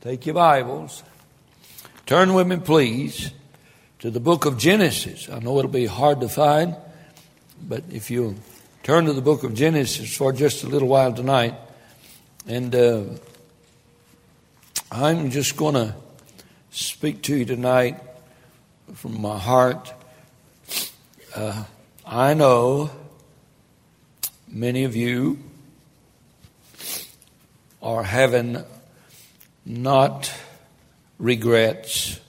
Take your Bibles. Turn with me, please, to the book of Genesis. I know it'll be hard to find, but if you turn to the book of Genesis for just a little while tonight, and uh, I'm just going to speak to you tonight from my heart. Uh, I know many of you are having not regrets,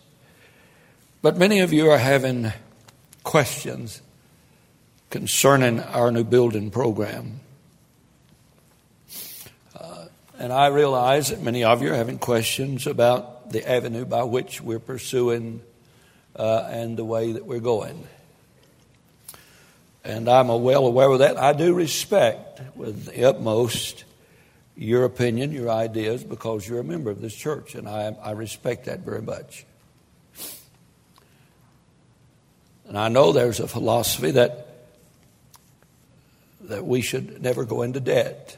but many of you are having questions concerning our new building program. Uh, and I realize that many of you are having questions about the avenue by which we're pursuing uh, and the way that we're going. And I'm well aware of that. I do respect, with the utmost, your opinion, your ideas, because you're a member of this church, and I, I respect that very much. And I know there's a philosophy that that we should never go into debt.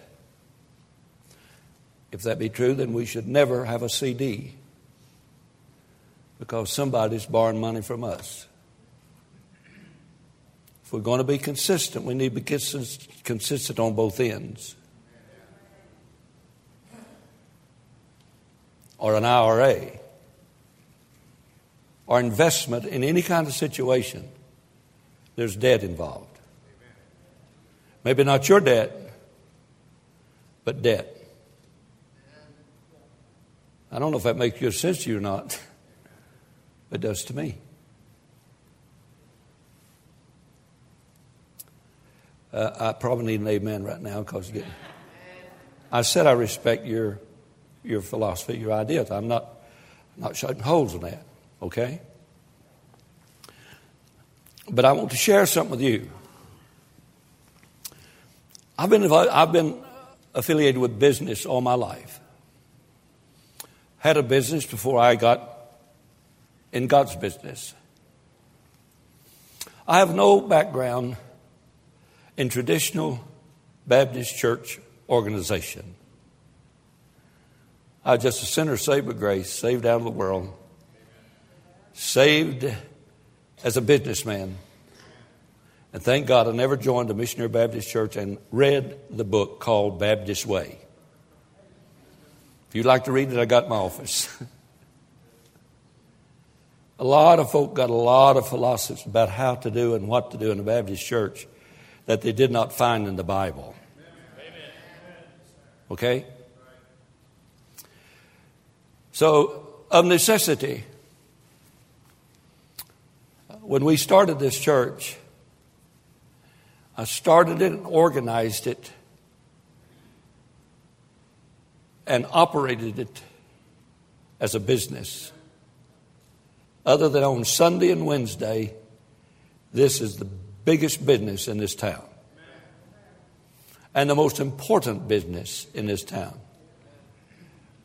If that be true, then we should never have a CD because somebody's borrowing money from us. If we're going to be consistent, we need to be consistent on both ends. Or an IRA, or investment in any kind of situation, there's debt involved. Maybe not your debt, but debt. I don't know if that makes you sense to you or not. It does to me. Uh, I probably need an amen right now because. I said I respect your your philosophy, your ideas. I'm not not shutting holes in that. Okay. But I want to share something with you. I've been I've been affiliated with business all my life. Had a business before I got in God's business. I have no background in traditional Baptist church organization. I was just a sinner saved by grace, saved out of the world, saved as a businessman. And thank God I never joined a missionary Baptist church and read the book called Baptist Way. If you'd like to read it, I got my office. A lot of folk got a lot of philosophies about how to do and what to do in the Baptist church that they did not find in the Bible. Okay? So, of necessity, when we started this church, I started it and organized it and operated it as a business other than on Sunday and Wednesday, this is the biggest business in this town. And the most important business in this town.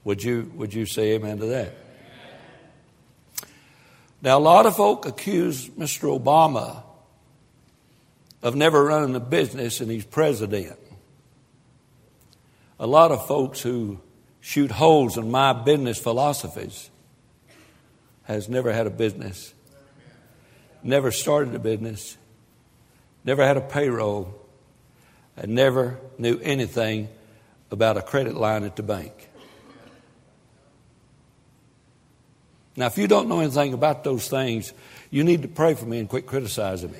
Would you, would you say amen to that? Now, a lot of folk accuse Mr. Obama of never running a business and he's president. A lot of folks who shoot holes in my business philosophies has never had a business, never started a business, never had a payroll, and never knew anything about a credit line at the bank. Now, if you don't know anything about those things, you need to pray for me and quit criticizing me.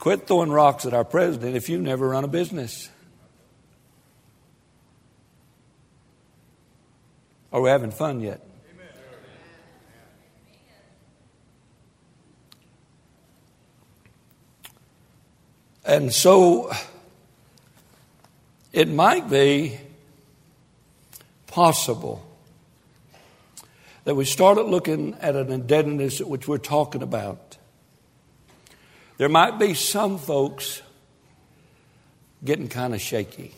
Quit throwing rocks at our president if you've never run a business. Are we having fun yet? And so it might be possible that we started looking at an indebtedness which we're talking about. There might be some folks getting kind of shaky,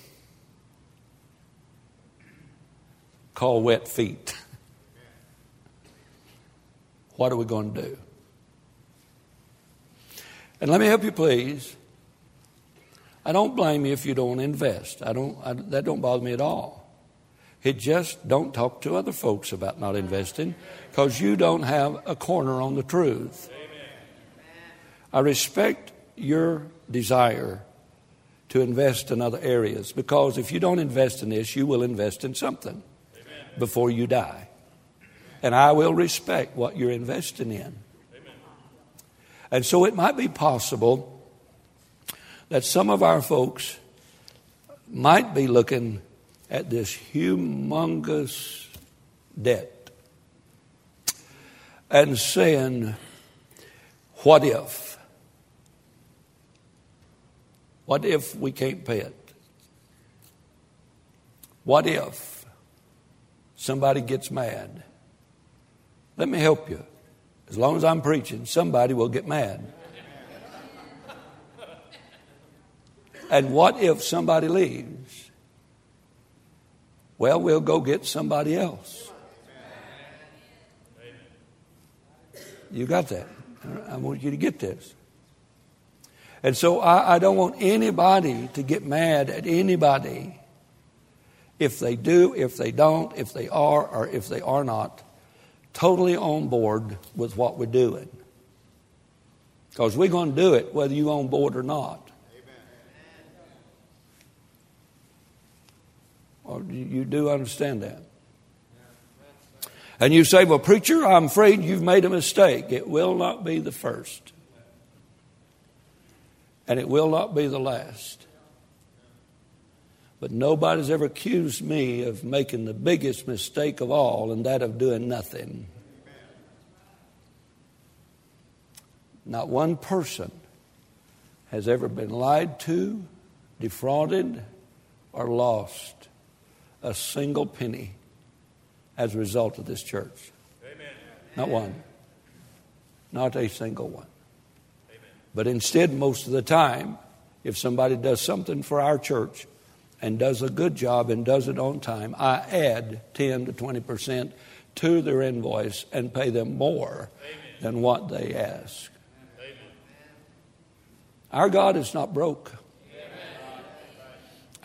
call wet feet. What are we going to do? And let me help you, please. I don't blame you if you don't invest. I don't, I, that don't bother me at all. It just don't talk to other folks about not investing because you don't have a corner on the truth. I respect your desire to invest in other areas because if you don't invest in this, you will invest in something before you die. And I will respect what you're investing in. And so it might be possible that some of our folks might be looking at this humongous debt and saying, What if? What if we can't pay it? What if somebody gets mad? Let me help you. As long as I'm preaching, somebody will get mad. And what if somebody leaves? Well, we'll go get somebody else. You got that? I want you to get this. And so I, I, don't want anybody to get mad at anybody if they do, if they don't, if they are, or if they are not totally on board with what we're doing. Because we're going to do it whether you're on board or not. You do understand that? And you say, Well, preacher, I'm afraid you've made a mistake. It will not be the first, and it will not be the last. But nobody's ever accused me of making the biggest mistake of all, and that of doing nothing. Not one person has ever been lied to, defrauded, or lost a single penny as a result of this church. Amen. Not one. Not a single one. Amen. But instead, most of the time, if somebody does something for our church and does a good job and does it on time, I add 10 to 20 percent to their invoice and pay them more Amen. than what they ask. Our God is not broke.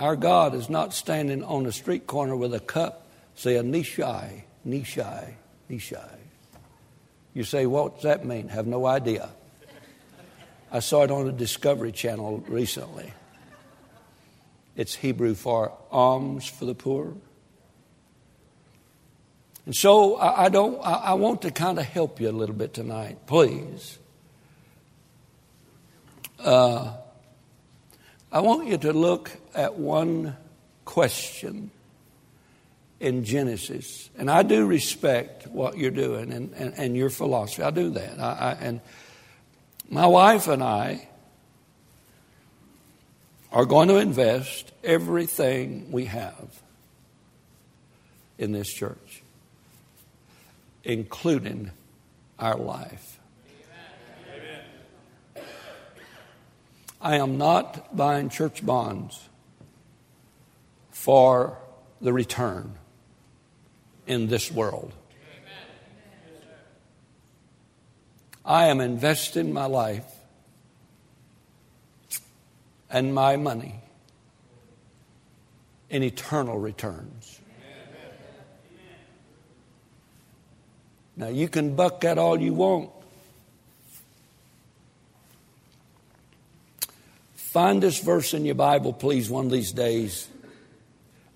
Our God is not standing on a street corner with a cup saying, Nishai, Nishai, Nishai. You say, what's that mean? Have no idea. I saw it on the Discovery Channel recently. It's Hebrew for alms for the poor. And so I, I don't. I, I want to kind of help you a little bit tonight, please. Uh, I want you to look at one question in Genesis. And I do respect what you're doing and, and, and your philosophy. I do that. I, I, and my wife and I are going to invest everything we have in this church, including our life. I am not buying church bonds for the return in this world. I am investing my life and my money in eternal returns. Now, you can buck that all you want. Find this verse in your Bible, please, one of these days,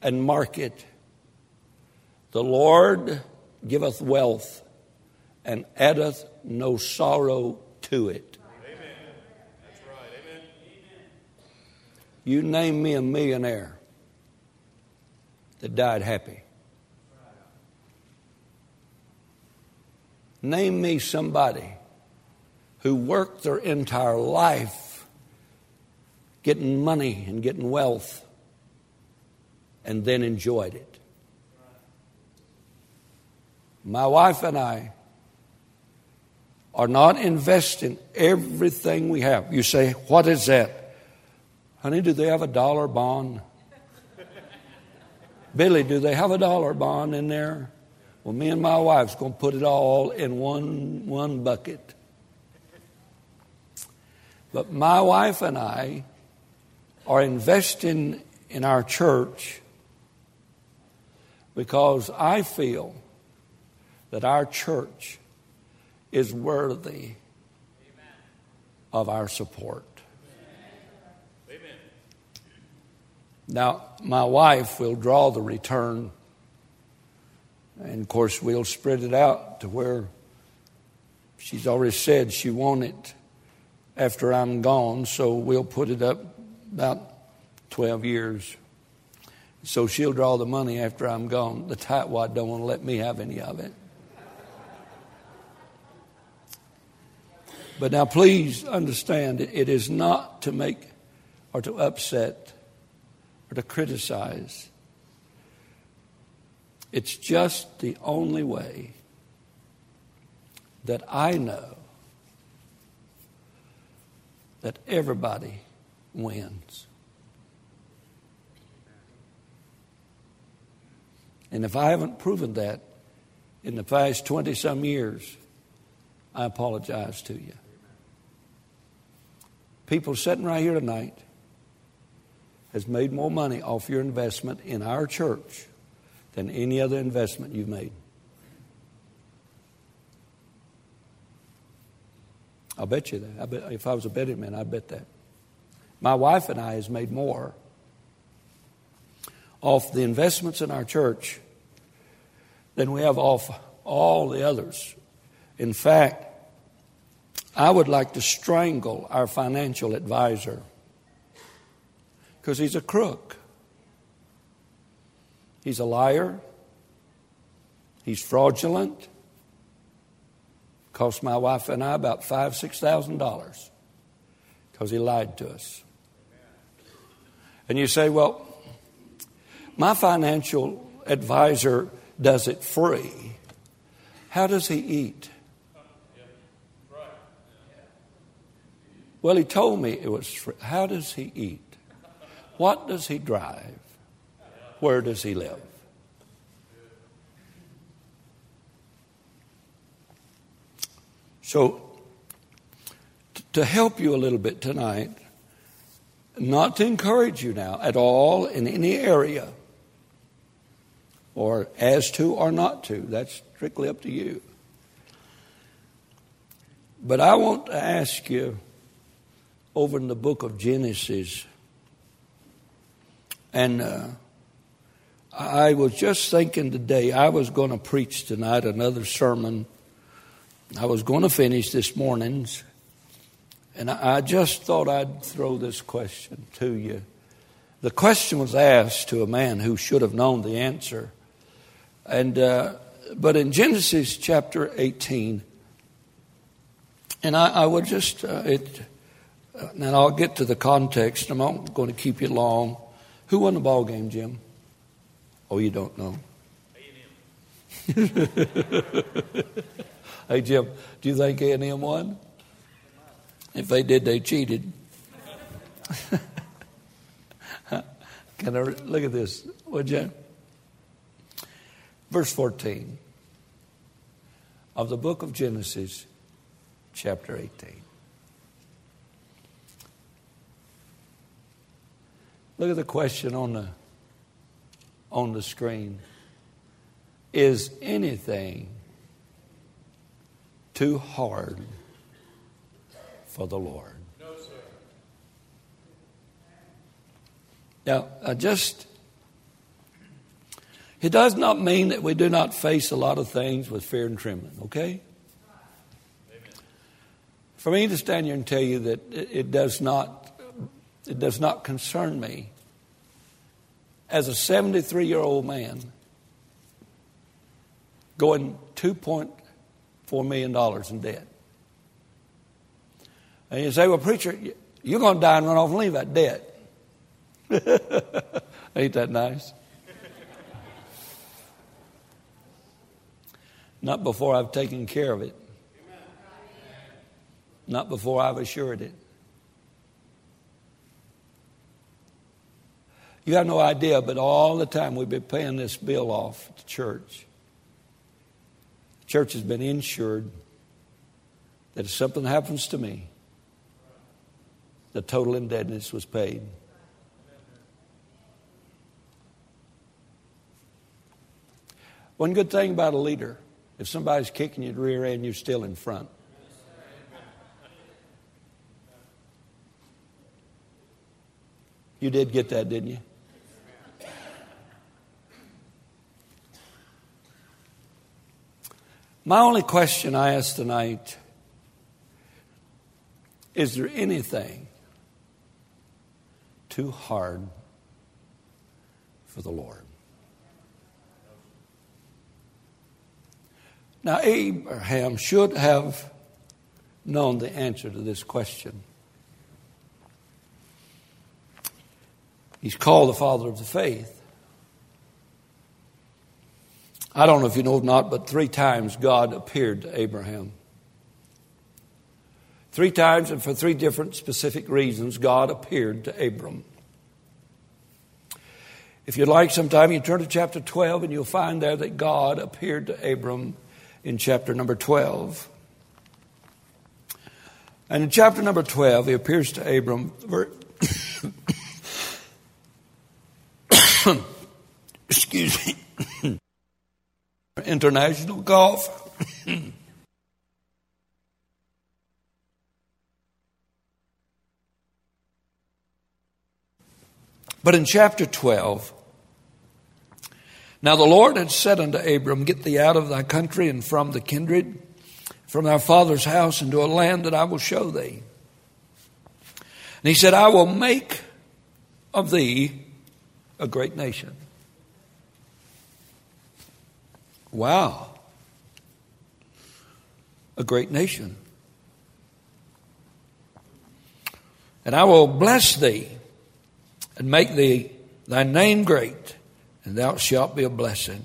and mark it. The Lord giveth wealth and addeth no sorrow to it. Amen. That's right. Amen. You name me a millionaire that died happy. Name me somebody who worked their entire life getting money and getting wealth and then enjoyed it. My wife and I are not investing everything we have. You say, What is that? Honey, do they have a dollar bond? Billy, do they have a dollar bond in there? Well, me and my wife's going to put it all in one, one bucket. But my wife and I are investing in our church because I feel that our church is worthy of our support. Now, my wife will draw the return, and of course, we'll spread it out to where she's already said she wants it after I'm gone, so we'll put it up about 12 years. So she'll draw the money after I'm gone. The tightwad don't want to let me have any of it. But now, please understand, it is not to make or to upset or to criticize. It's just the only way that I know that everybody wins. And if I haven't proven that in the past 20 some years, I apologize to you. People sitting right here tonight has made more money off your investment in our church than any other investment you've made. I'll bet you that. I bet, if I was a betting man, I'd bet that. My wife and I has made more off the investments in our church than we have off all the others. In fact, I would like to strangle our financial advisor because he's a crook. He's a liar. He's fraudulent. Cost my wife and I about five, six thousand dollars because he lied to us. And you say, well, my financial advisor does it free. How does he eat? Well, he told me it was free. How does he eat? What does he drive? Where does he live? So, to help you a little bit tonight, not to encourage you now at all in any area, or as to or not to, that's strictly up to you. But I want to ask you over in the book of Genesis, and uh, I was just thinking today, I was going to preach tonight another sermon. I was going to finish this morning's, and I just thought I'd throw this question to you. The question was asked to a man who should have known the answer. And, uh, but in Genesis chapter 18, and I, I would just, uh, it, uh, now I'll get to the context. I'm not going to keep you long. Who won the ball game, Jim? Oh, you don't know. hey, Jim, do you think A&M won? If they did, they cheated. Can I look at this? Would you? Verse 14 of the book of Genesis, chapter 18. Look at the question on the, on the screen. Is anything too hard for the Lord? No, sir. Now, I just, it does not mean that we do not face a lot of things with fear and trembling, okay? Amen. For me to stand here and tell you that it, it does not it does not concern me. As a 73 year old man, going $2.4 million in debt. And you say, well, preacher, you're going to die and run off and leave that debt. Ain't that nice? Not before I've taken care of it. Not before I've assured it. You have no idea, but all the time we've been paying this bill off at the church. The church has been insured that if something happens to me, the total indebtedness was paid. One good thing about a leader, if somebody's kicking you the rear end, you're still in front. You did get that, didn't you? My only question I ask tonight is there anything too hard for the Lord? Now, Abraham should have known the answer to this question. He's called the father of the faith. I don't know if you know or not, but three times God appeared to Abraham. Three times, and for three different specific reasons, God appeared to Abram. If you'd like sometime, you turn to chapter 12 and you'll find there that God appeared to Abram in chapter number 12. And in chapter number 12, he appears to Abram. Excuse me. International golf. but in chapter 12, now the Lord had said unto Abram, Get thee out of thy country and from the kindred, from thy father's house into a land that I will show thee. And he said, I will make of thee a great nation. Wow. A great nation. And I will bless thee and make thee thy name great, and thou shalt be a blessing.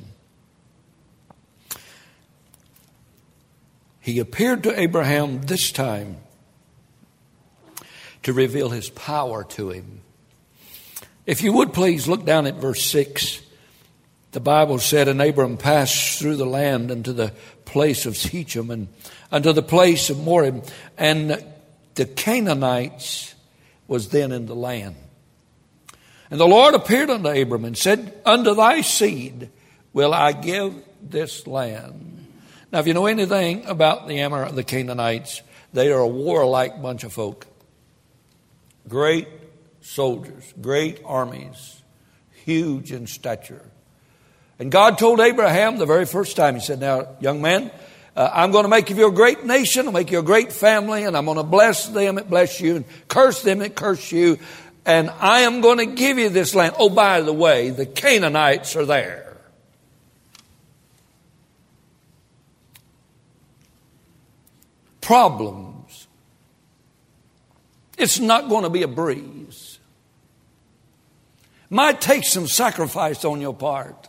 He appeared to Abraham this time to reveal his power to him. If you would please look down at verse 6. The Bible said, And Abram passed through the land unto the place of Shechem and unto the place of Moreh, and the Canaanites was then in the land. And the Lord appeared unto Abram and said, Unto thy seed will I give this land. Now, if you know anything about the Amor, the Canaanites, they are a warlike bunch of folk. Great soldiers, great armies, huge in stature. And God told Abraham the very first time, He said, Now, young man, uh, I'm going to make of you a great nation, I'll make you a great family, and I'm going to bless them, it bless you, and curse them, it curse you, and I am going to give you this land. Oh, by the way, the Canaanites are there. Problems. It's not going to be a breeze. Might take some sacrifice on your part.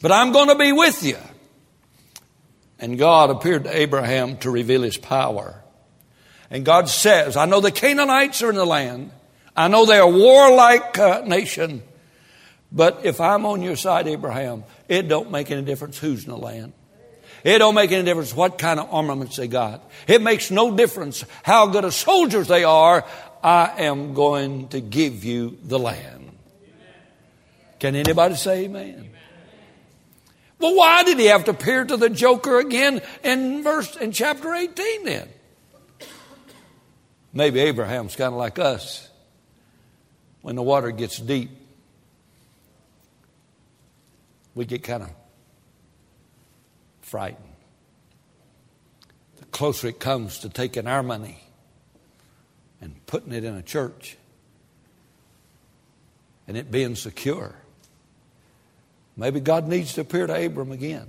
But I'm going to be with you. And God appeared to Abraham to reveal his power. And God says, I know the Canaanites are in the land. I know they're a warlike uh, nation. But if I'm on your side, Abraham, it don't make any difference who's in the land. It don't make any difference what kind of armaments they got. It makes no difference how good of soldiers they are. I am going to give you the land. Can anybody say amen? Well, why did he have to appear to the joker again in verse in chapter 18 then? Maybe Abraham's kind of like us. When the water gets deep, we get kind of frightened. The closer it comes to taking our money and putting it in a church and it being secure Maybe God needs to appear to Abram again.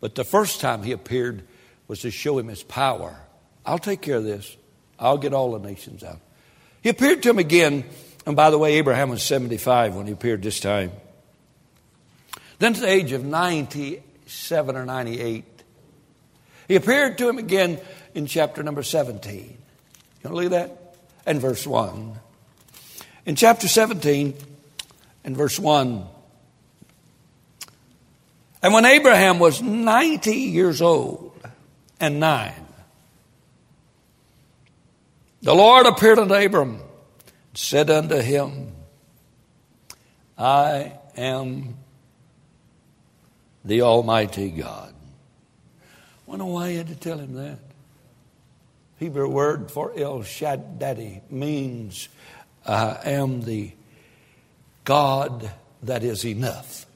But the first time he appeared was to show him his power. I'll take care of this. I'll get all the nations out. He appeared to him again, and by the way, Abraham was 75 when he appeared this time. Then to the age of 97 or 98, he appeared to him again in chapter number 17. You want to look at that? And verse 1. In chapter 17 and verse 1, and when Abraham was 90 years old and nine, the Lord appeared unto Abram and said unto him, I am the Almighty God. Wonder why he had to tell him that. Hebrew word for El Shaddai means I am the God that is enough.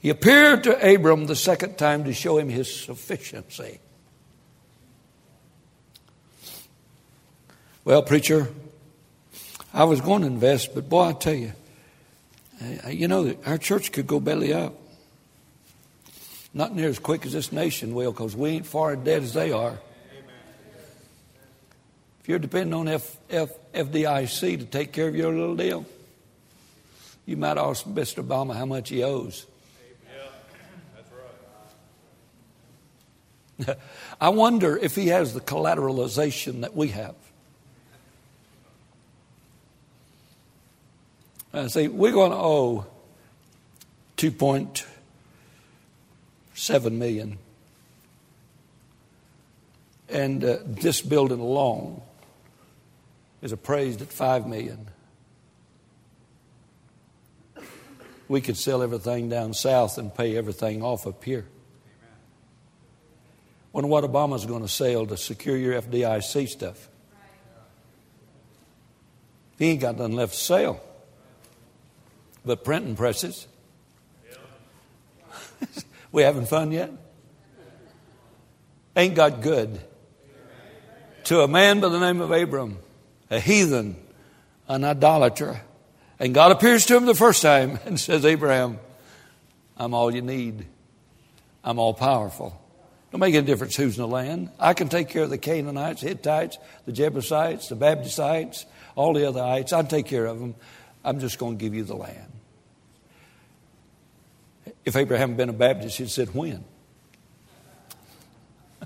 He appeared to Abram the second time to show him his sufficiency. Well, preacher, I was going to invest, but boy, I tell you, you know, our church could go belly up. Not near as quick as this nation will, because we ain't far dead as they are. If you're depending on F, F, FDIC to take care of your little deal, you might ask Mr. Obama how much he owes. I wonder if he has the collateralization that we have. I say, we're going to owe 2.7 million. And uh, this building alone is appraised at 5 million. We could sell everything down south and pay everything off up here. Wonder what Obama's going to sell to secure your FDIC stuff. He ain't got nothing left to sell but printing presses. we having fun yet? Ain't God good? To a man by the name of Abram, a heathen, an idolater. And God appears to him the first time and says, Abraham, I'm all you need. I'm all powerful. Don't make any difference who's in the land. I can take care of the Canaanites, Hittites, the Jebusites, the Baptists, all the other ites. I'll take care of them. I'm just going to give you the land. If Abraham had been a Baptist, he'd said, When?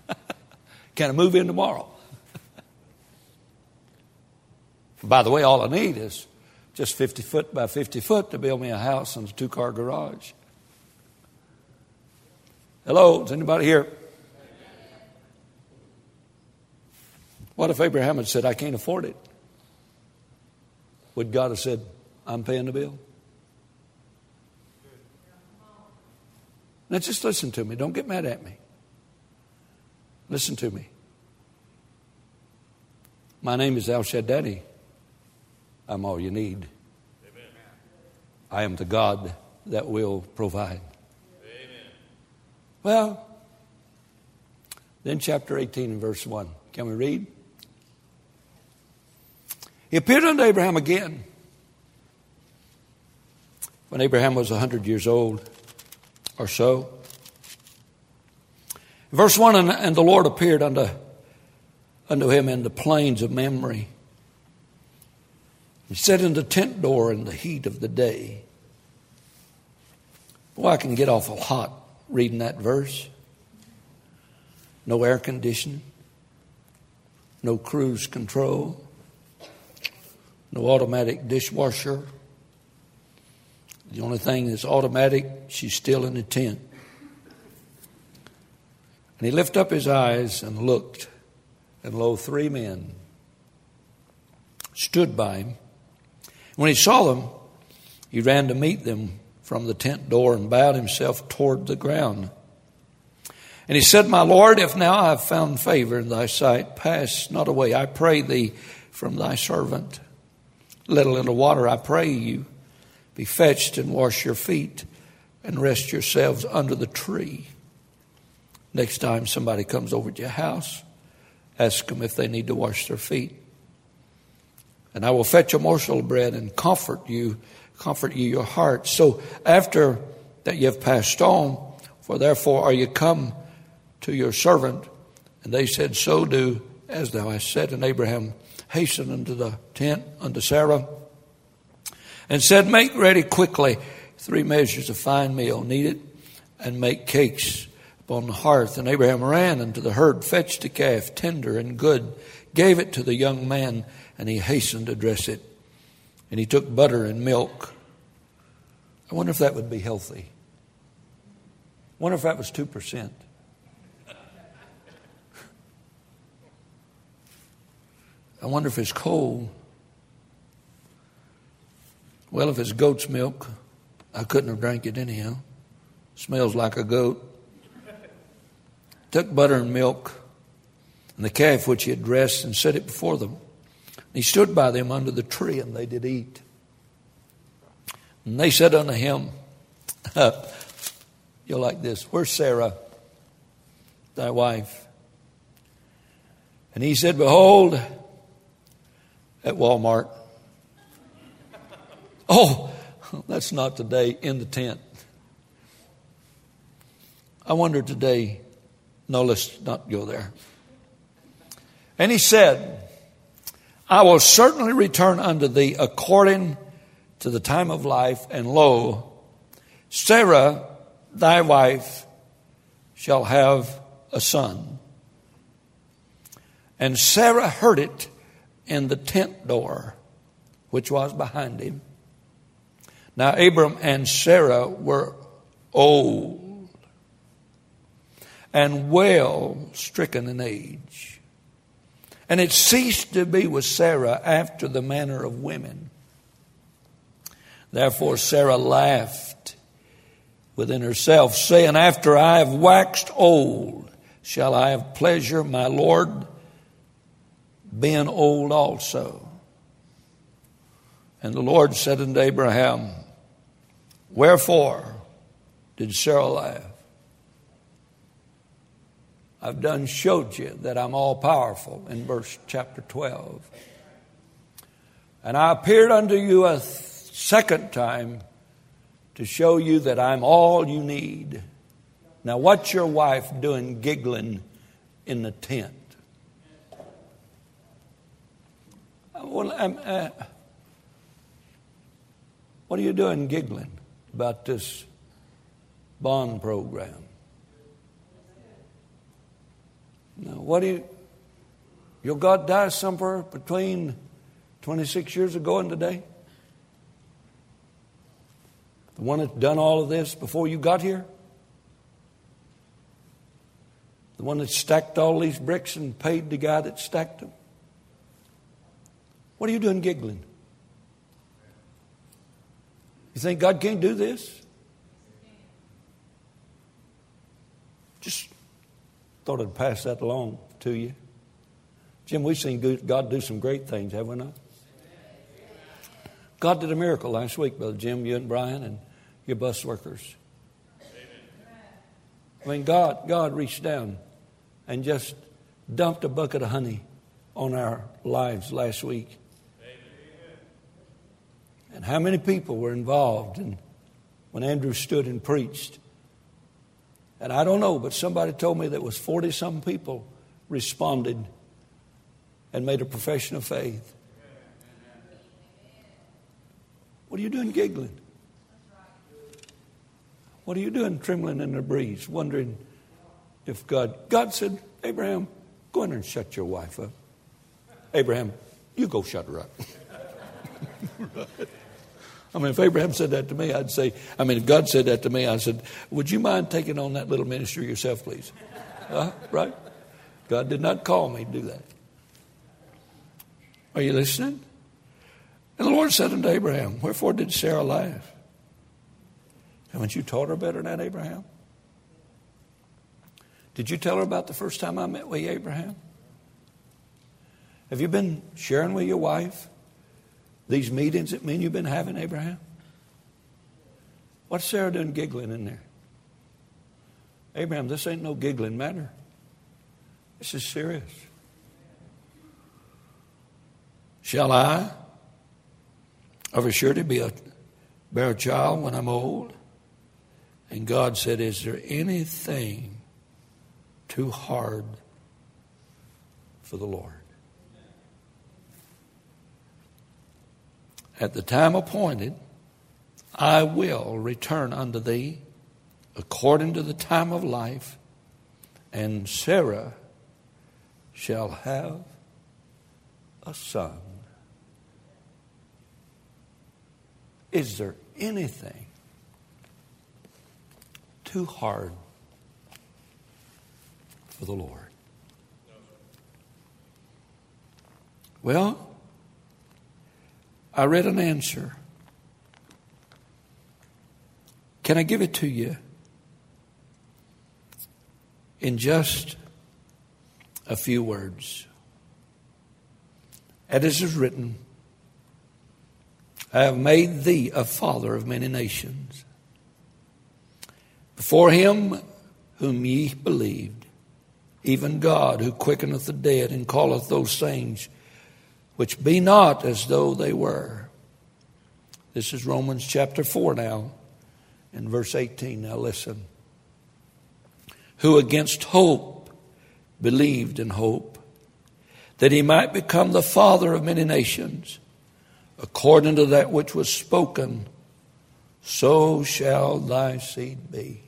Can I move in tomorrow? by the way, all I need is just 50 foot by 50 foot to build me a house and a two car garage. Hello, is anybody here? What if Abraham had said, I can't afford it? Would God have said, I'm paying the bill? Now just listen to me. Don't get mad at me. Listen to me. My name is El Shaddai. I'm all you need. Amen. I am the God that will provide. Amen. Well, then chapter 18 and verse 1. Can we read? He appeared unto Abraham again when Abraham was a 100 years old or so. Verse 1 and, and the Lord appeared unto, unto him in the plains of Mamre. He sat in the tent door in the heat of the day. Boy, I can get awful hot reading that verse. No air conditioning, no cruise control, no automatic dishwasher the only thing that's automatic, she's still in the tent. And he lifted up his eyes and looked, and lo, three men stood by him. When he saw them, he ran to meet them from the tent door and bowed himself toward the ground. And he said, My Lord, if now I have found favor in thy sight, pass not away, I pray thee, from thy servant. Let a little water, I pray you be fetched and wash your feet and rest yourselves under the tree. Next time somebody comes over to your house, ask them if they need to wash their feet. And I will fetch a morsel of bread and comfort you, comfort you your heart. So after that you have passed on, for therefore are you come to your servant? And they said, So do as thou hast said. And Abraham hastened unto the tent unto Sarah and said, Make ready quickly three measures of fine meal, knead it, and make cakes upon the hearth. And Abraham ran unto the herd, fetched a calf, tender and good, gave it to the young man, and he hastened to dress it. And he took butter and milk. I wonder if that would be healthy. I wonder if that was 2%. I wonder if it's cold. Well, if it's goat's milk, I couldn't have drank it anyhow. Smells like a goat. Took butter and milk and the calf which he had dressed and set it before them. And he stood by them under the tree, and they did eat. And they said unto him, You're like this, Where's Sarah, thy wife? And he said, Behold, at Walmart. Oh, that's not today in the tent. I wonder today, no, let's not go there. And he said, I will certainly return unto thee according to the time of life, and lo, Sarah, thy wife, shall have a son. And Sarah heard it in the tent door, which was behind him. Now, Abram and Sarah were old and well stricken in age. And it ceased to be with Sarah after the manner of women. Therefore, Sarah laughed within herself, saying, After I have waxed old, shall I have pleasure, my Lord, being old also? And the Lord said unto Abraham, Wherefore did Sarah laugh? I've done showed you that I'm all powerful in verse chapter 12. And I appeared unto you a second time to show you that I'm all you need. Now, what's your wife doing giggling in the tent? Well, I'm, uh, what are you doing giggling about this bond program? Now, what do you, your God die somewhere between 26 years ago and today? The one that's done all of this before you got here? The one that stacked all these bricks and paid the guy that stacked them? What are you doing giggling? You think God can't do this? Just thought I'd pass that along to you. Jim, we've seen God do some great things, have we not? God did a miracle last week, Brother Jim, you and Brian, and your bus workers. I mean, God, God reached down and just dumped a bucket of honey on our lives last week. And how many people were involved in, when Andrew stood and preached? And I don't know, but somebody told me that was 40 some people responded and made a profession of faith. What are you doing giggling? What are you doing trembling in the breeze, wondering if God, God said, Abraham, go in there and shut your wife up. Abraham, you go shut her up. I mean, if Abraham said that to me, I'd say, I mean, if God said that to me, I said, Would you mind taking on that little ministry yourself, please? Uh, right? God did not call me to do that. Are you listening? And the Lord said unto Abraham, Wherefore did Sarah laugh? Haven't you taught her better than that, Abraham? Did you tell her about the first time I met with you, Abraham? Have you been sharing with your wife these meetings that me and you've been having, Abraham? What's Sarah doing giggling in there? Abraham, this ain't no giggling matter. This is serious. Shall I of a surety be a bear a child when I'm old? And God said, Is there anything too hard for the Lord? At the time appointed, I will return unto thee according to the time of life, and Sarah shall have a son. Is there anything too hard for the Lord? Well, I read an answer Can I give it to you in just a few words? As it is written, I have made thee a father of many nations. Before him whom ye believed, even God who quickeneth the dead and calleth those things which be not as though they were. This is Romans chapter 4 now, in verse 18. Now listen. Who against hope believed in hope, that he might become the father of many nations according to that which was spoken, so shall thy seed be.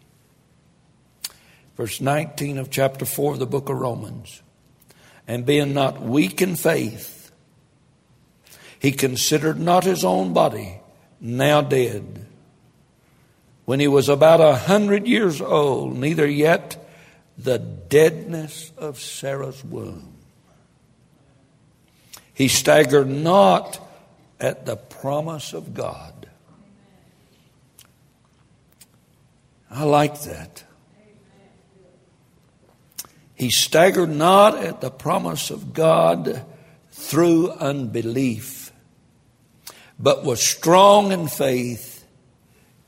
Verse 19 of chapter 4 of the book of Romans. And being not weak in faith, he considered not his own body, now dead, when he was about a hundred years old, neither yet the deadness of Sarah's womb. He staggered not at the promise of God. I like that. He staggered not at the promise of God through unbelief, but was strong in faith,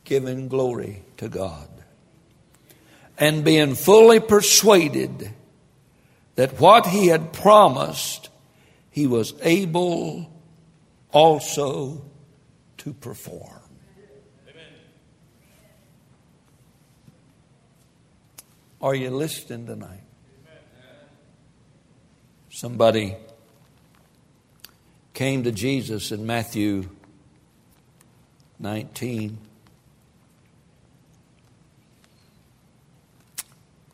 giving glory to God. And being fully persuaded that what he had promised, he was able also to perform. Amen. Are you listening tonight? Somebody came to Jesus in Matthew 19.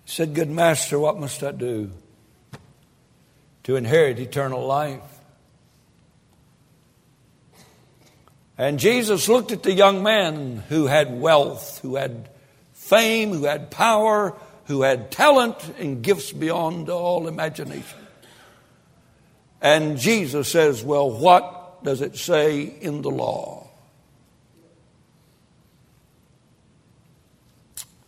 Said, Good master, what must I do to inherit eternal life? And Jesus looked at the young man who had wealth, who had fame, who had power, who had talent and gifts beyond all imagination. And Jesus says, Well, what does it say in the law?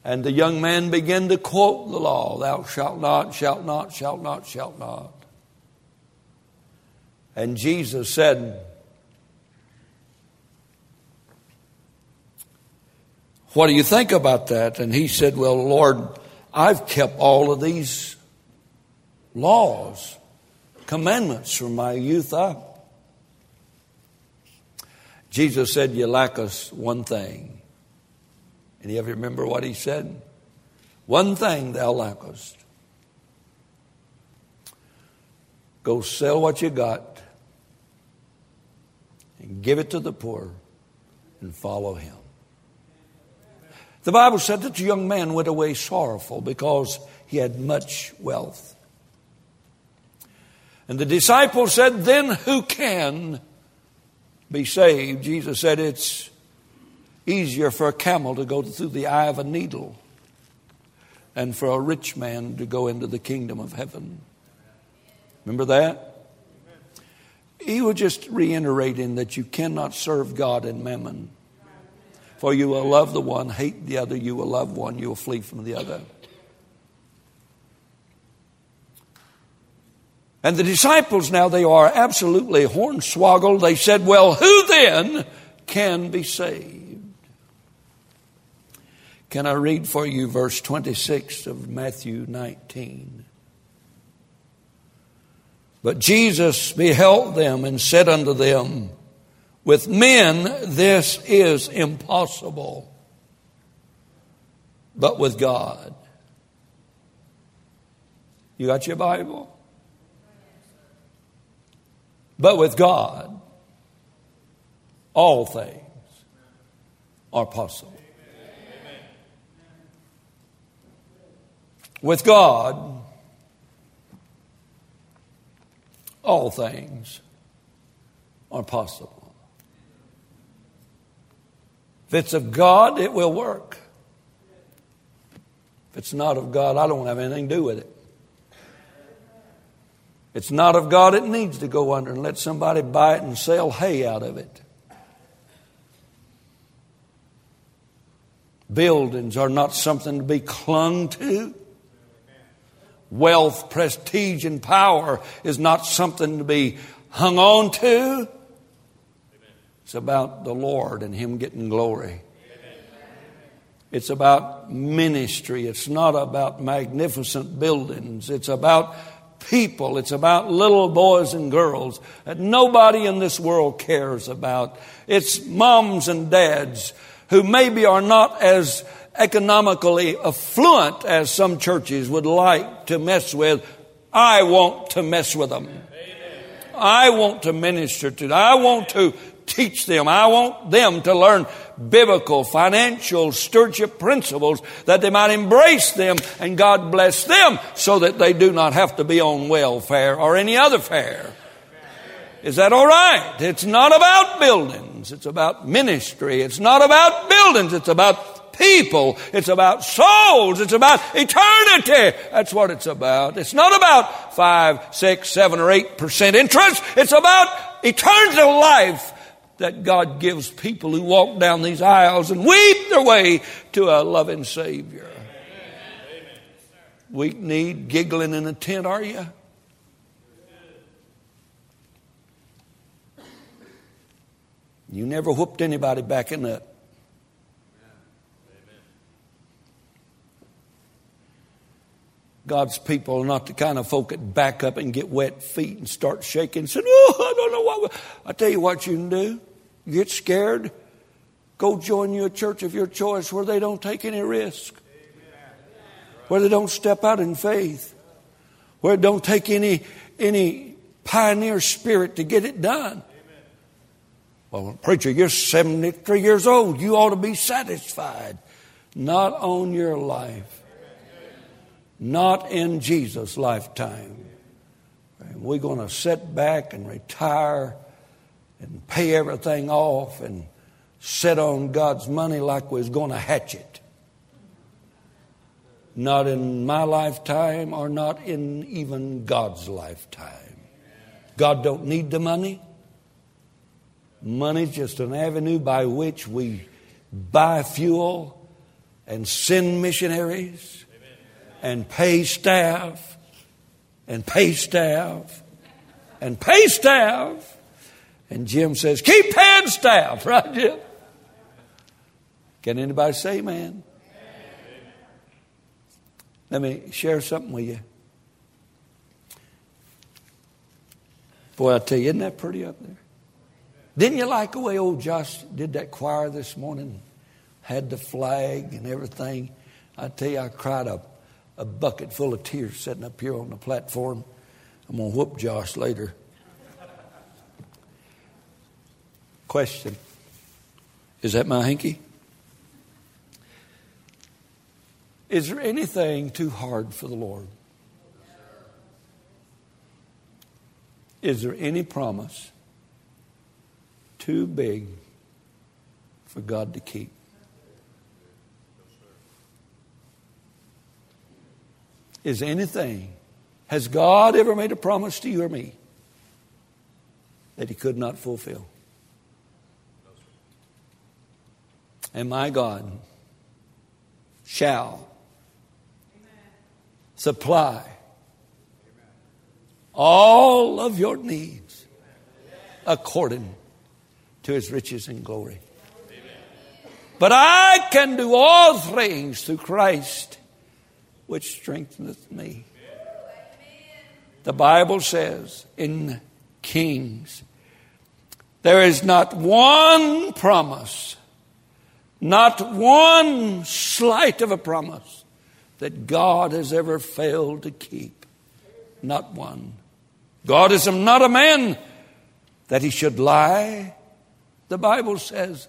And the young man began to quote the law Thou shalt not, shalt not, shalt not, shalt not. And Jesus said, What do you think about that? And he said, Well, Lord, I've kept all of these laws, commandments from my youth up. Jesus said, You lack us one thing. And you remember what he said? One thing thou lackest. Go sell what you got and give it to the poor and follow him. The Bible said that the young man went away sorrowful because he had much wealth. And the disciples said, Then who can be saved? Jesus said, It's easier for a camel to go through the eye of a needle than for a rich man to go into the kingdom of heaven. Remember that? He was just reiterating that you cannot serve God and mammon. For you will love the one, hate the other, you will love one, you will flee from the other. And the disciples now, they are absolutely hornswoggled. They said, Well, who then can be saved? Can I read for you verse 26 of Matthew 19? But Jesus beheld them and said unto them, with men, this is impossible. But with God. You got your Bible? But with God, all things are possible. With God, all things are possible. If it's of God, it will work. If it's not of God, I don't have anything to do with it. It's not of God, it needs to go under and let somebody buy it and sell hay out of it. Buildings are not something to be clung to. Wealth, prestige, and power is not something to be hung on to. It's about the Lord and Him getting glory. It's about ministry. It's not about magnificent buildings. It's about people. It's about little boys and girls that nobody in this world cares about. It's moms and dads who maybe are not as economically affluent as some churches would like to mess with. I want to mess with them. I want to minister to them. I want to teach them. I want them to learn biblical financial stewardship principles that they might embrace them and God bless them so that they do not have to be on welfare or any other fare. Is that all right? It's not about buildings. It's about ministry. It's not about buildings. It's about people. It's about souls. It's about eternity. That's what it's about. It's not about five, six, seven, or eight percent interest. It's about eternal life that God gives people who walk down these aisles and weep their way to a loving Savior. Weak need, giggling in a tent, are you? You never whooped anybody backing up. God's people are not the kind of folk that back up and get wet feet and start shaking and say, Oh, I don't know what. I tell you what you can do. Get scared, go join you a church of your choice where they don't take any risk, where they don't step out in faith, where it don't take any, any pioneer spirit to get it done. Well, preacher, you're 73 years old. You ought to be satisfied. Not on your life. Not in Jesus' lifetime. We're going to sit back and retire and pay everything off and sit on God's money like we was going to hatch it. Not in my lifetime or not in even God's lifetime. God don't need the money. Money's just an avenue by which we buy fuel and send missionaries and pay staff and pay staff and pay staff. And Jim says, keep paying staff, right, Jim? Can anybody say amen? Let me share something with you. Boy, I tell you, isn't that pretty up there? Didn't you like the way old Josh did that choir this morning? Had the flag and everything. I tell you, I cried a, a bucket full of tears sitting up here on the platform. I'm going to whoop Josh later. Question Is that my hanky? Is there anything too hard for the Lord? Is there any promise too big for God to keep. Is anything, has God ever made a promise to you or me that He could not fulfill? And my God shall supply all of your needs according to his riches and glory. But I can do all things through Christ, which strengtheneth me. The Bible says in Kings, there is not one promise, not one slight of a promise that God has ever failed to keep. Not one. God is not a man that he should lie, the Bible says.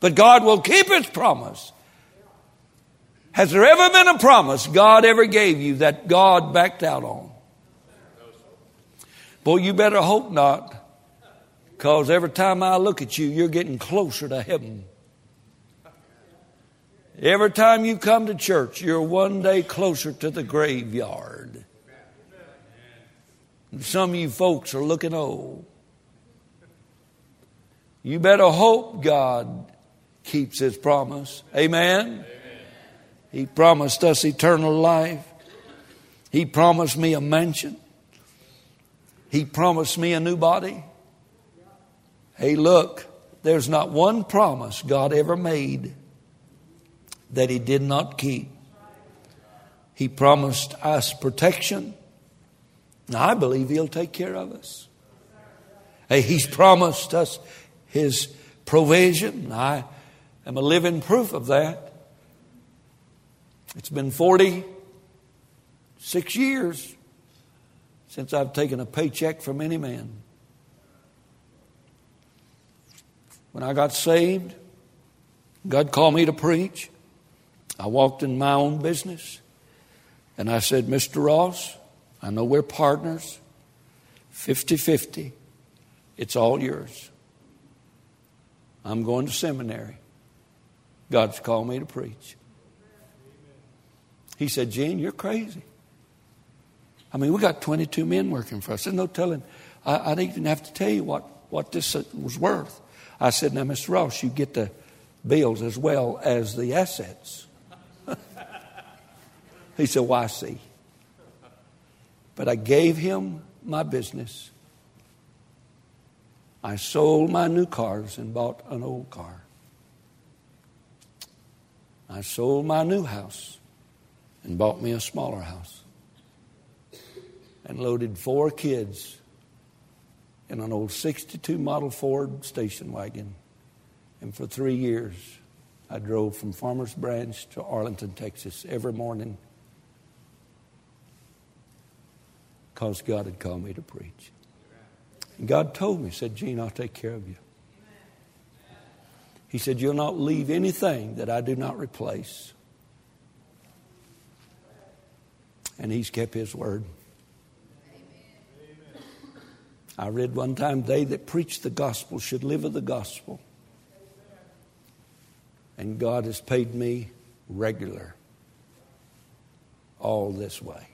But God will keep His promise. Has there ever been a promise God ever gave you that God backed out on? Boy, you better hope not. Because every time I look at you, you're getting closer to heaven. Every time you come to church, you're one day closer to the graveyard. And some of you folks are looking old. You better hope God keeps his promise. Amen? He promised us eternal life. He promised me a mansion. He promised me a new body. Hey, look, there's not one promise God ever made that He did not keep. He promised us protection. Now, I believe He'll take care of us. Hey, He's promised us His provision. I am a living proof of that. It's been 46 years since I've taken a paycheck from any man. When I got saved, God called me to preach. I walked in my own business and I said, Mr. Ross, I know we're partners, 50 50. It's all yours. I'm going to seminary. God's called me to preach. He said, Gene, you're crazy. I mean, we got 22 men working for us. There's no telling. I, I didn't even have to tell you what, what this uh, was worth. I said, Now, Mr. Ross, you get the bills as well as the assets. he said, Why, well, see. But I gave him my business. I sold my new cars and bought an old car. I sold my new house and bought me a smaller house and loaded four kids in an old 62 model Ford station wagon. And for three years, I drove from Farmers Branch to Arlington, Texas every morning because God had called me to preach. And God told me, said, Gene, I'll take care of you. He said, You'll not leave anything that I do not replace. And He's kept His word. Amen. I read one time, they that preach the gospel should live of the gospel. And God has paid me regular all this way.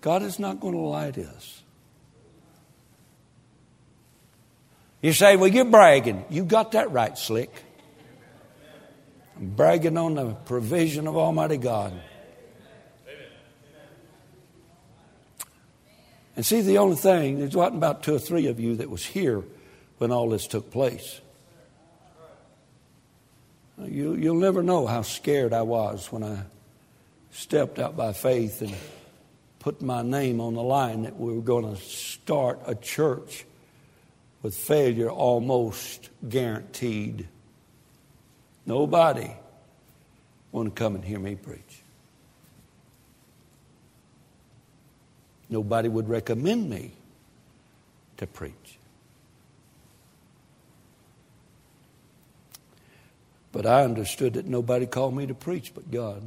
God is not going to lie to us. You say, well, you're bragging. You got that right, Slick. I'm bragging on the provision of Almighty God. And see, the only thing, there's wasn't about two or three of you that was here when all this took place. You, you'll never know how scared I was when I stepped out by faith and put my name on the line that we were going to start a church with failure almost guaranteed. Nobody want to come and hear me preach. Nobody would recommend me to preach. But I understood that nobody called me to preach but God.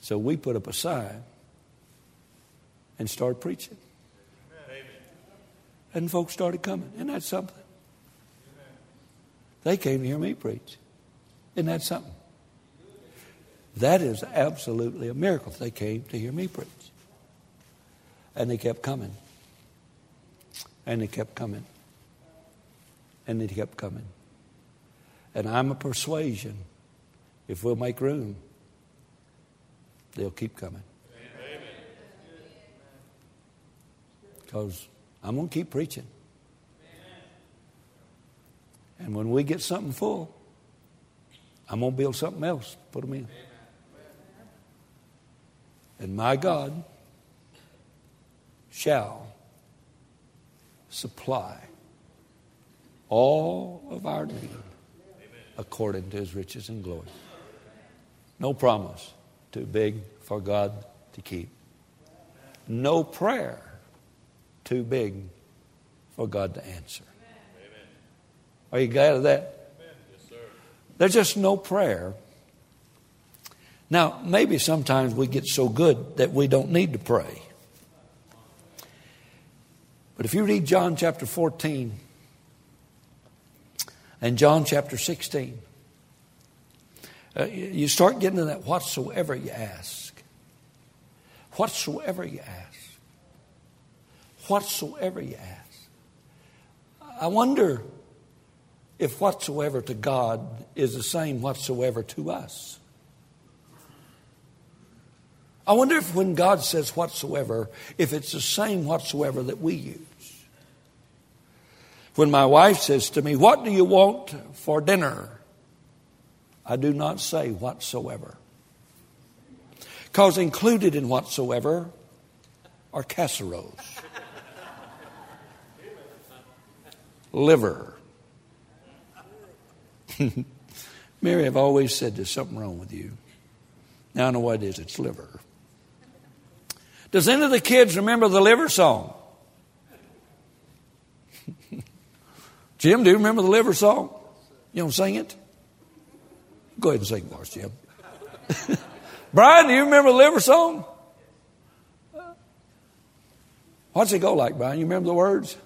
So we put up a sign and started preaching. And folks started coming. Isn't that something? They came to hear me preach. Isn't that something? That is absolutely a miracle. They came to hear me preach. And they kept coming. And they kept coming. And they kept coming. And I'm a persuasion. If we'll make room, they'll keep coming. Because I'm going to keep preaching. And when we get something full, I'm going to build something else, put them in. And my God shall supply all of our need according to his riches and glory. No promise too big for God to keep. No prayer too big for God to answer. Are you glad of that? There's just no prayer now, maybe sometimes we get so good that we don't need to pray. But if you read John chapter 14 and John chapter 16, uh, you start getting to that whatsoever you ask. Whatsoever you ask. Whatsoever you ask. I wonder if whatsoever to God is the same whatsoever to us? I wonder if when God says whatsoever, if it's the same whatsoever that we use. When my wife says to me, What do you want for dinner? I do not say whatsoever. Because included in whatsoever are casseroles, liver. Mary, I've always said there's something wrong with you. Now I know what it is it's liver. Does any of the kids remember the liver song? Jim, do you remember the liver song? You don't sing it? Go ahead and sing for us, Jim. Brian, do you remember the liver song? What's it go like, Brian? You remember the words?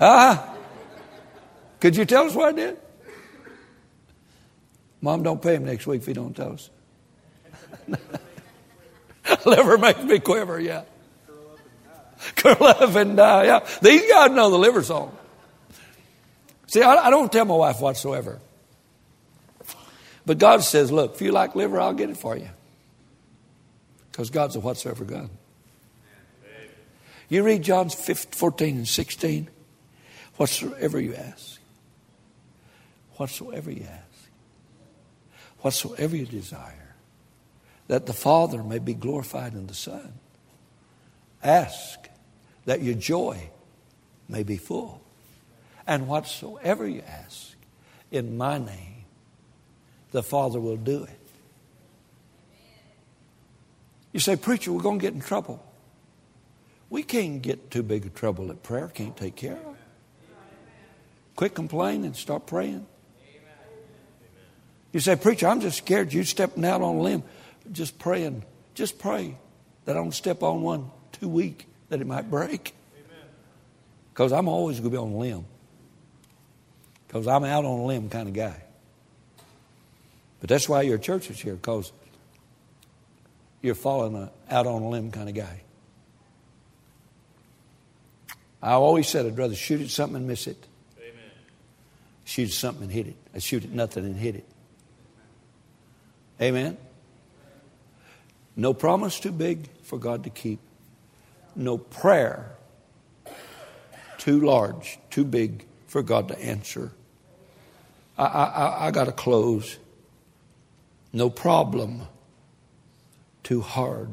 Ah, could you tell us what I did? Mom, don't pay him next week if he don't tell us. liver makes me quiver, yeah. Curl up and die, yeah. These guys know the liver song. See, I, I don't tell my wife whatsoever. But God says, look, if you like liver, I'll get it for you. Because God's a whatsoever God. You read John 14 and 16. Whatsoever you ask, whatsoever you ask, whatsoever you desire, that the Father may be glorified in the Son. Ask that your joy may be full. And whatsoever you ask in my name, the Father will do it. You say, Preacher, we're going to get in trouble. We can't get too big a trouble that prayer can't take care of. Quit complaining start praying. You say, Preacher, I'm just scared you stepping out on a limb. Just praying. Just pray that I don't step on one too weak that it might break. Because I'm always going to be on a limb. Because I'm out on a limb kind of guy. But that's why your church is here, because you're falling uh, out on a limb kind of guy. I always said I'd rather shoot at something and miss it. Amen. Shoot at something and hit it. I shoot at nothing and hit it. Amen. No promise too big for God to keep. No prayer too large, too big for God to answer. I, I, I got to close. No problem too hard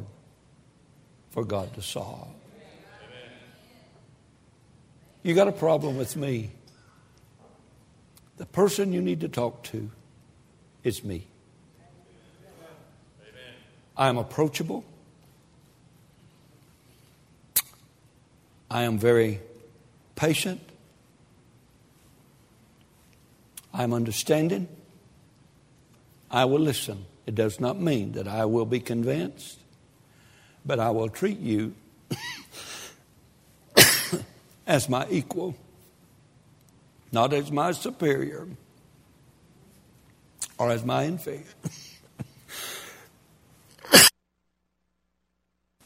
for God to solve. You got a problem with me. The person you need to talk to is me. I am approachable. I am very patient. I'm understanding. I will listen. It does not mean that I will be convinced, but I will treat you as my equal, not as my superior or as my inferior.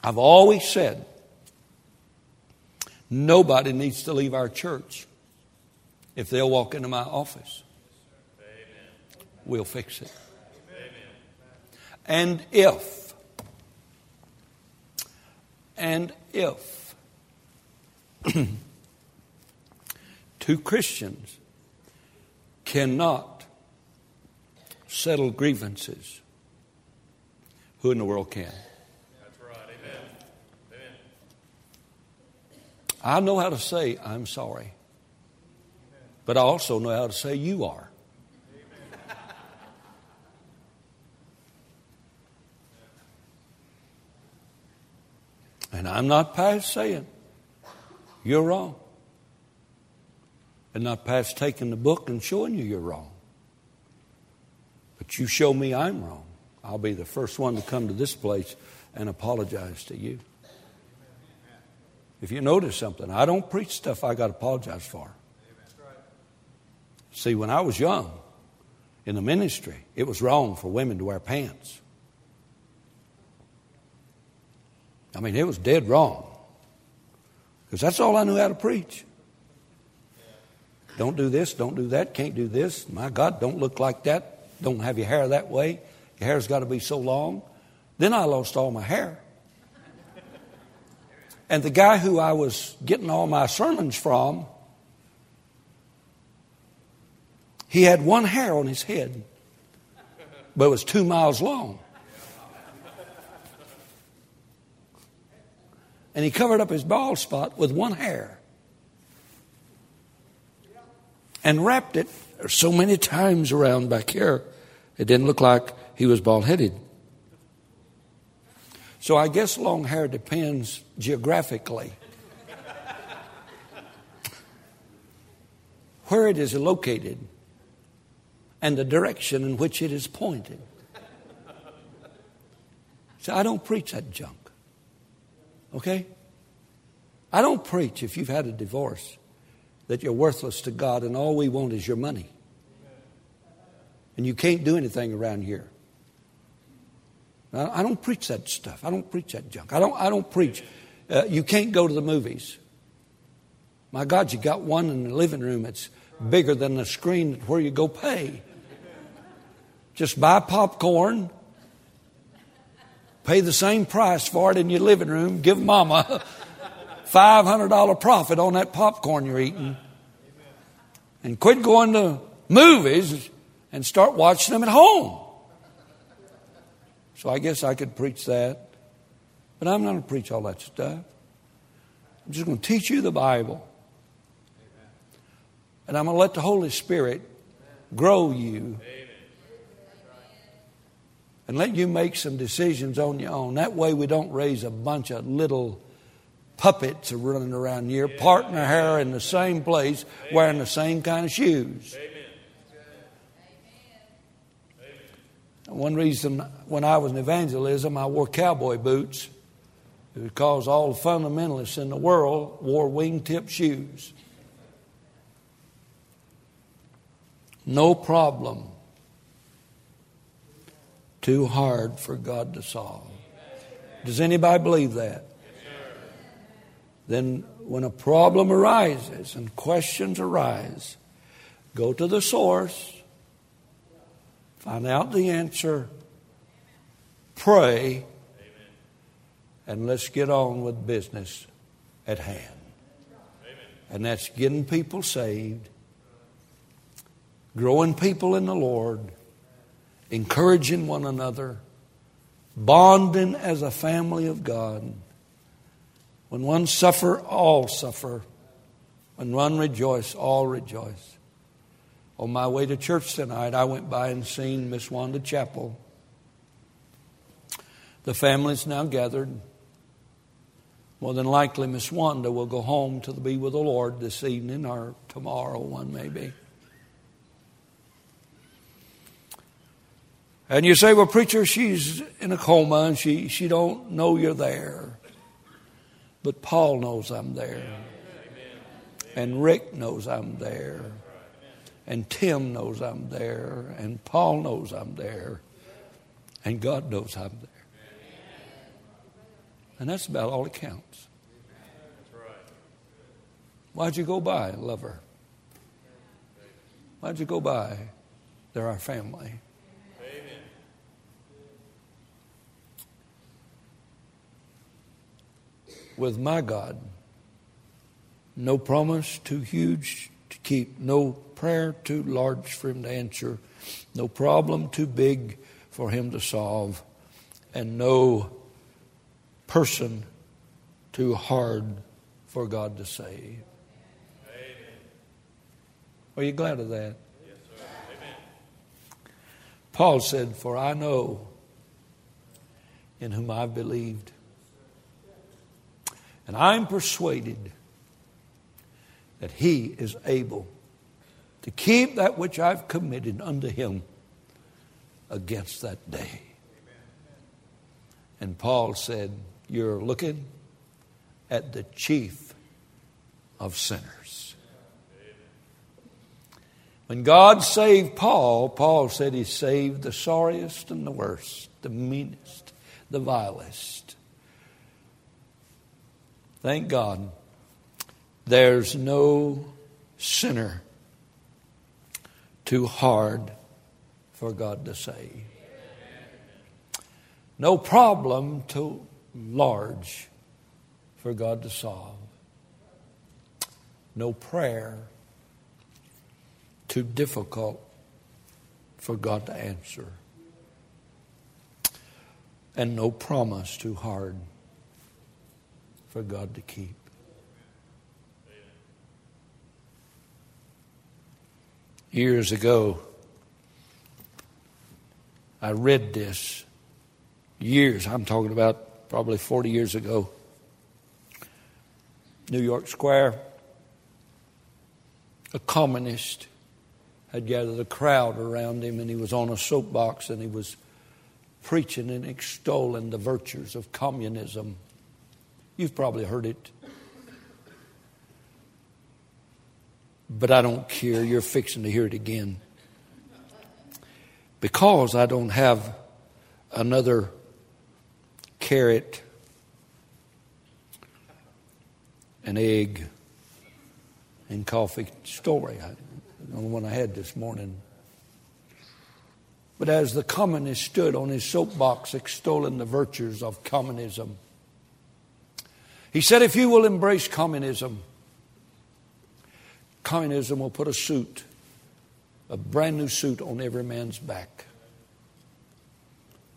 I've always said nobody needs to leave our church if they'll walk into my office. We'll fix it. And if, and if two Christians cannot settle grievances, who in the world can? That's right. Amen. Amen. I know how to say, I'm sorry. But I also know how to say, you are. And I'm not past saying, you're wrong and not past taking the book and showing you you're wrong. But you show me I'm wrong. I'll be the first one to come to this place and apologize to you. If you notice something, I don't preach stuff I got to apologize for. See, when I was young in the ministry, it was wrong for women to wear pants. I mean, it was dead wrong. Because that's all I knew how to preach. Don't do this, don't do that, can't do this. My God, don't look like that. Don't have your hair that way. Your hair's got to be so long. Then I lost all my hair. And the guy who I was getting all my sermons from, he had one hair on his head, but it was two miles long. And he covered up his bald spot with one hair and wrapped it so many times around back here, it didn't look like he was bald headed. So I guess long hair depends geographically. Where it is located and the direction in which it is pointed. So I don't preach that junk. Okay? I don't preach if you've had a divorce that you're worthless to God and all we want is your money. And you can't do anything around here. I don't preach that stuff. I don't preach that junk. I don't, I don't preach. Uh, you can't go to the movies. My God, you got one in the living room that's bigger than the screen where you go pay. Just buy popcorn, pay the same price for it in your living room, give mama $500 profit on that popcorn you're eating. And quit going to movies and start watching them at home. So I guess I could preach that. But I'm not going to preach all that stuff. I'm just going to teach you the Bible. And I'm going to let the Holy Spirit grow you. And let you make some decisions on your own. That way we don't raise a bunch of little puppets running around here, parting their hair in the same place, wearing the same kind of shoes. One reason when I was in evangelism, I wore cowboy boots because all the fundamentalists in the world wore wingtip shoes. No problem too hard for God to solve. Does anybody believe that? then when a problem arises and questions arise, go to the source, find out the answer, pray, and let's get on with business at hand. And that's getting people saved, growing people in the Lord, encouraging one another, bonding as a family of God when one suffer, all suffer. When one rejoice, all rejoice. On my way to church tonight, I went by and seen Miss Wanda Chapel. The family's now gathered. More than likely, Miss Wanda will go home to be with the Lord this evening or tomorrow, one maybe. And you say, well, preacher, she's in a coma and she, she don't know you're there. But Paul knows I'm there. And Rick knows I'm there. And Tim knows I'm there. And Paul knows I'm there. And God knows I'm there. And that's about all it counts. Why'd you go by, lover? Why'd you go by? They're our family. with my God. No promise too huge to keep, no prayer too large for Him to answer, no problem too big for Him to solve, and no person too hard for God to save. Amen. Are you glad of that? Yes, sir. Amen. Paul said, For I know in whom I've believed and I'm persuaded that He is able to keep that which I've committed unto Him against that day. And Paul said, You're looking at the chief of sinners. When God saved Paul, Paul said he saved the sorriest and the worst, the meanest, the vilest. Thank God there's no sinner too hard for God to save. No problem too large for God to solve. No prayer too difficult for God to answer. And no promise too hard for God to keep. Years ago, I read this. Years, I'm talking about probably 40 years ago. New York Square, a communist had gathered a crowd around him, and he was on a soapbox and he was preaching and extolling the virtues of communism. You've probably heard it. But I don't care. You're fixing to hear it again. Because I don't have another carrot, an egg, and coffee story. I, the one I had this morning. But as the communist stood on his soapbox extolling the virtues of communism, he said, If you will embrace communism, communism will put a suit, a brand new suit on every man's back.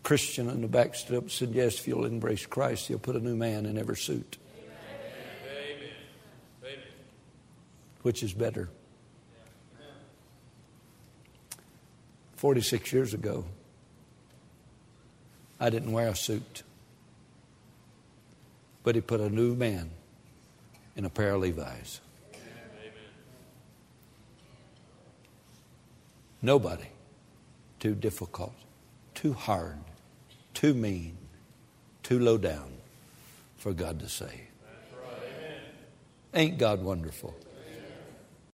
Christian in the back stood up and said, Yes, if you'll embrace Christ, he'll put a new man in every suit. Amen. Amen. Which is better? 46 years ago, I didn't wear a suit. But he put a new man in a pair of Levi's. Nobody too difficult, too hard, too mean, too low down for God to save. Right. Ain't God wonderful?